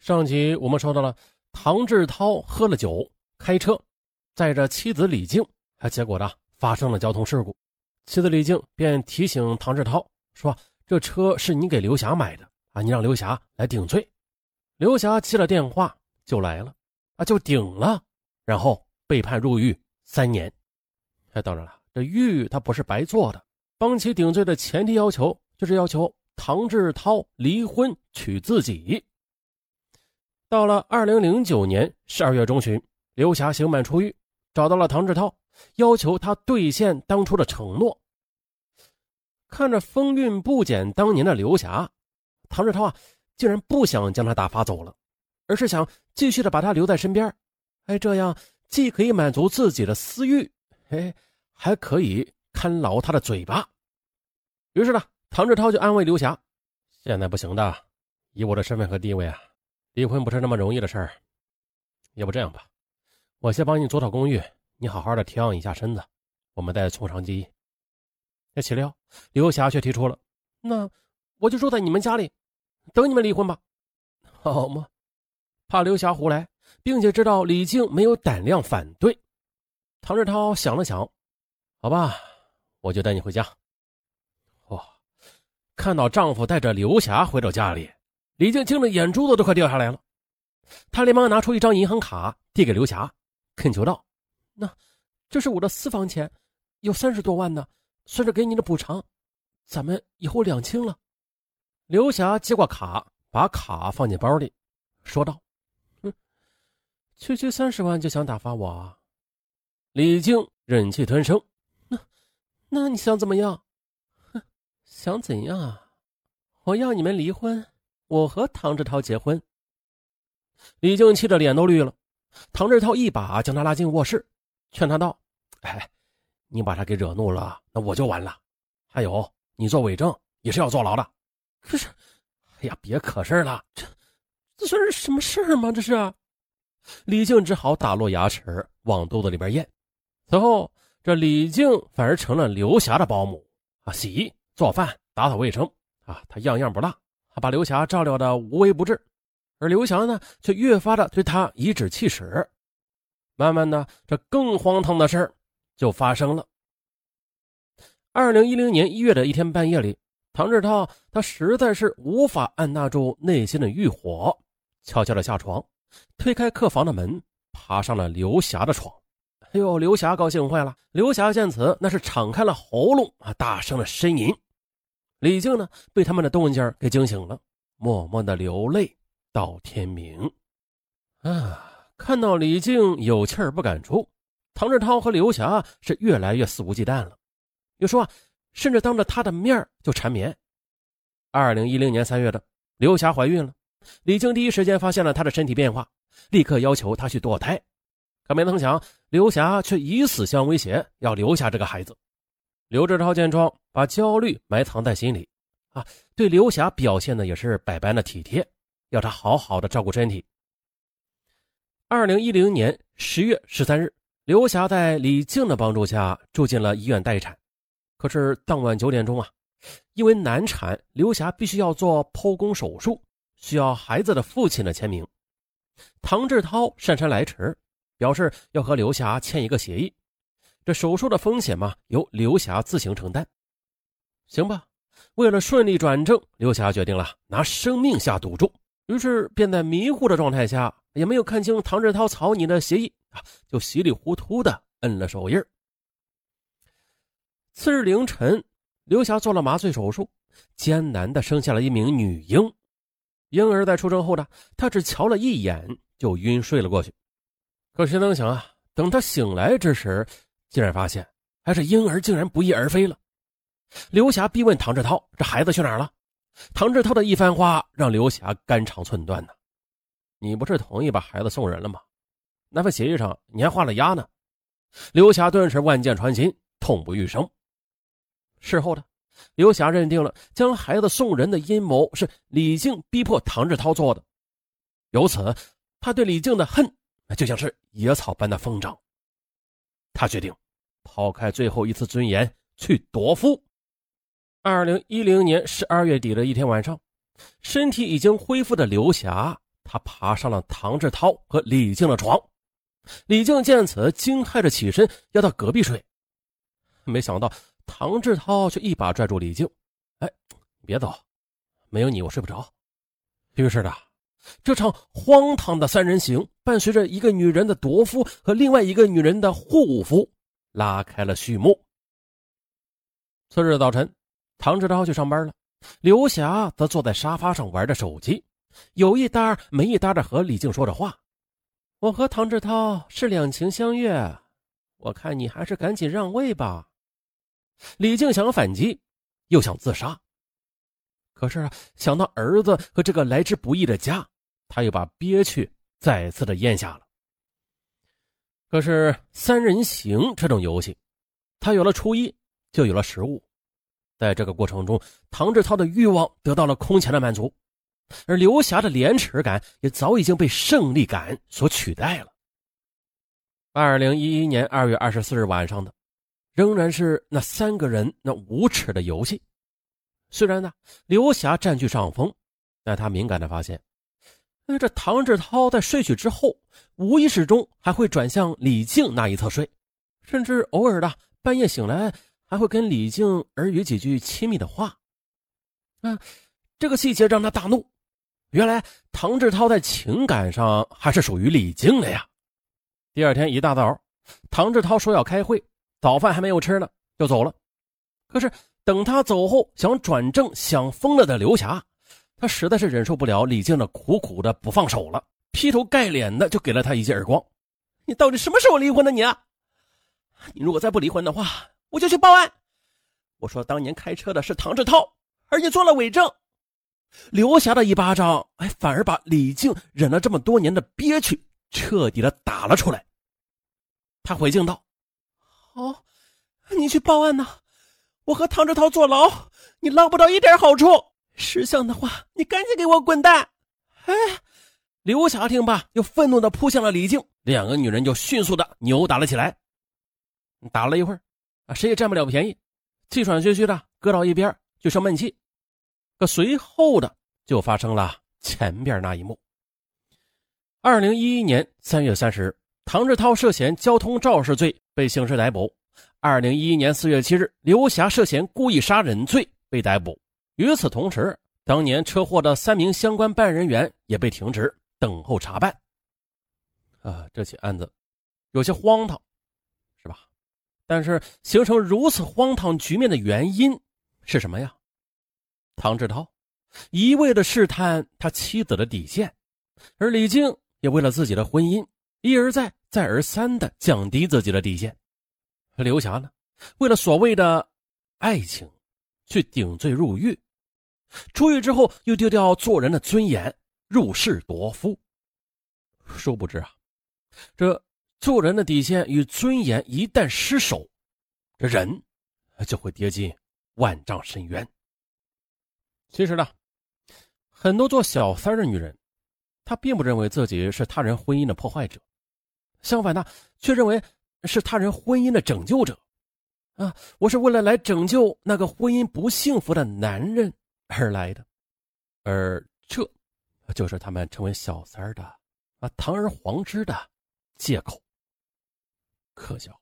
上集我们说到了，唐志涛喝了酒开车，载着妻子李静，还结果呢发生了交通事故。妻子李静便提醒唐志涛说：“这车是你给刘霞买的啊，你让刘霞来顶罪。”刘霞接了电话就来了啊，就顶了，然后被判入狱三年。哎，当然了，这狱他不是白做的，帮其顶罪的前提要求就是要求唐志涛离婚娶自己。到了二零零九年十二月中旬，刘霞刑满出狱，找到了唐志涛，要求他兑现当初的承诺。看着风韵不减当年的刘霞，唐志涛啊，竟然不想将他打发走了，而是想继续的把他留在身边。哎，这样既可以满足自己的私欲，哎，还可以看牢他的嘴巴。于是呢，唐志涛就安慰刘霞：“现在不行的，以我的身份和地位啊。”离婚不是那么容易的事儿，要不这样吧，我先帮你租套公寓，你好好的调养一下身子，我们再从长计议。那岂料刘霞却提出了，那我就住在你们家里，等你们离婚吧，好吗？怕刘霞胡来，并且知道李静没有胆量反对，唐志涛想了想，好吧，我就带你回家。哇，看到丈夫带着刘霞回到家里。李静听着，眼珠子都快掉下来了。他连忙拿出一张银行卡递给刘霞，恳求道：“那这是我的私房钱，有三十多万呢，算是给你的补偿。咱们以后两清了。”刘霞接过卡，把卡放进包里，说道：“哼，区区三十万就想打发我？”李静忍气吞声：“那，那你想怎么样？哼，想怎样啊？我要你们离婚。”我和唐志涛结婚，李静气得脸都绿了。唐志涛一把将他拉进卧室，劝他道：“哎，你把他给惹怒了，那我就完了。还有，你做伪证也是要坐牢的。可是，哎呀，别可事了，这这算是什么事儿吗？这是。”李静只好打落牙齿往肚子里边咽。此后，这李静反而成了刘霞的保姆啊，洗衣、做饭、打扫卫生啊，她样样不落。把刘霞照料的无微不至，而刘霞呢，却越发的对他颐指气使。慢慢的，这更荒唐的事儿就发生了。二零一零年一月的一天半夜里，唐志涛他实在是无法按捺住内心的欲火，悄悄的下床，推开客房的门，爬上了刘霞的床。哎呦，刘霞高兴坏了。刘霞见此，那是敞开了喉咙啊，大声的呻吟。李静呢，被他们的动静给惊醒了，默默的流泪到天明。啊，看到李静有气儿不敢出，唐志涛和刘霞是越来越肆无忌惮了。有说啊，甚至当着他的面就缠绵。二零一零年三月的，刘霞怀孕了，李静第一时间发现了她的身体变化，立刻要求她去堕胎。可没曾想，刘霞却以死相威胁，要留下这个孩子。刘志超见状，把焦虑埋藏在心里，啊，对刘霞表现的也是百般的体贴，要她好好的照顾身体。二零一零年十月十三日，刘霞在李静的帮助下住进了医院待产。可是当晚九点钟啊，因为难产，刘霞必须要做剖宫手术，需要孩子的父亲的签名。唐志涛姗姗来迟，表示要和刘霞签一个协议。这手术的风险嘛，由刘霞自行承担。行吧，为了顺利转正，刘霞决定了拿生命下赌注。于是便在迷糊的状态下，也没有看清唐志涛草拟的协议啊，就稀里糊涂的摁了手印。次日凌晨，刘霞做了麻醉手术，艰难的生下了一名女婴。婴儿在出生后呢，她只瞧了一眼就晕睡了过去。可谁能想啊，等她醒来之时，竟然发现，还是婴儿竟然不翼而飞了。刘霞逼问唐志涛：“这孩子去哪儿了？”唐志涛的一番话让刘霞肝肠寸断呢。你不是同意把孩子送人了吗？那份协议上你还画了押呢。刘霞顿时万箭穿心，痛不欲生。事后的刘霞认定了将孩子送人的阴谋是李静逼迫唐志涛做的，由此他对李静的恨就像是野草般的疯长。他决定抛开最后一次尊严去夺夫。二零一零年十二月底的一天晚上，身体已经恢复的刘霞她爬上了唐志涛和李静的床。李静见此，惊骇着起身要到隔壁睡，没想到唐志涛却一把拽住李静：“哎，别走，没有你我睡不着。”于是呢，这场荒唐的三人行伴随着一个女人的夺夫和另外一个女人的护夫，拉开了序幕。次日早晨，唐志涛去上班了，刘霞则坐在沙发上玩着手机，有一搭没一搭的和李静说着话。我和唐志涛是两情相悦，我看你还是赶紧让位吧。李静想反击，又想自杀，可是想到儿子和这个来之不易的家，他又把憋屈再次的咽下了。可是三人行这种游戏，他有了初一。就有了食物，在这个过程中，唐志涛的欲望得到了空前的满足，而刘霞的廉耻感也早已经被胜利感所取代了。二零一一年二月二十四日晚上的，仍然是那三个人那无耻的游戏。虽然呢，刘霞占据上风，但他敏感的发现，那这唐志涛在睡去之后，无意识中还会转向李静那一侧睡，甚至偶尔的半夜醒来。还会跟李静耳语几句亲密的话，啊，这个细节让他大怒。原来唐志涛在情感上还是属于李静的呀。第二天一大早，唐志涛说要开会，早饭还没有吃呢，就走了。可是等他走后，想转正想疯了的刘霞，他实在是忍受不了李静的苦苦的不放手了，劈头盖脸的就给了他一记耳光。你到底什么时候离婚的？你，啊你如果再不离婚的话。我就去报案。我说当年开车的是唐志涛，而你做了伪证。刘霞的一巴掌，哎，反而把李静忍了这么多年的憋屈彻底的打了出来。他回敬道：“好，你去报案呐！我和唐志涛坐牢，你捞不到一点好处。识相的话，你赶紧给我滚蛋！”哎，刘霞听罢，又愤怒的扑向了李静，两个女人就迅速的扭打了起来。打了一会儿。谁也占不了便宜，气喘吁吁的搁到一边就生闷气。可随后的就发生了前边那一幕。二零一一年三月三十日，唐志涛涉嫌交通肇事罪被刑事逮捕。二零一一年四月七日，刘霞涉嫌故意杀人罪被逮捕。与此同时，当年车祸的三名相关办案人员也被停职等候查办。啊，这起案子有些荒唐。是吧但是形成如此荒唐局面的原因是什么呀？唐志涛一味的试探他妻子的底线，而李静也为了自己的婚姻一而再、再而三的降低自己的底线。刘霞呢，为了所谓的爱情，去顶罪入狱，出狱之后又丢掉做人的尊严，入室夺夫。殊不知啊，这。做人的底线与尊严一旦失守，这人就会跌进万丈深渊。其实呢，很多做小三的女人，她并不认为自己是他人婚姻的破坏者，相反呢，却认为是他人婚姻的拯救者。啊，我是为了来拯救那个婚姻不幸福的男人而来的，而这，就是他们成为小三的啊堂而皇之的借口。可笑。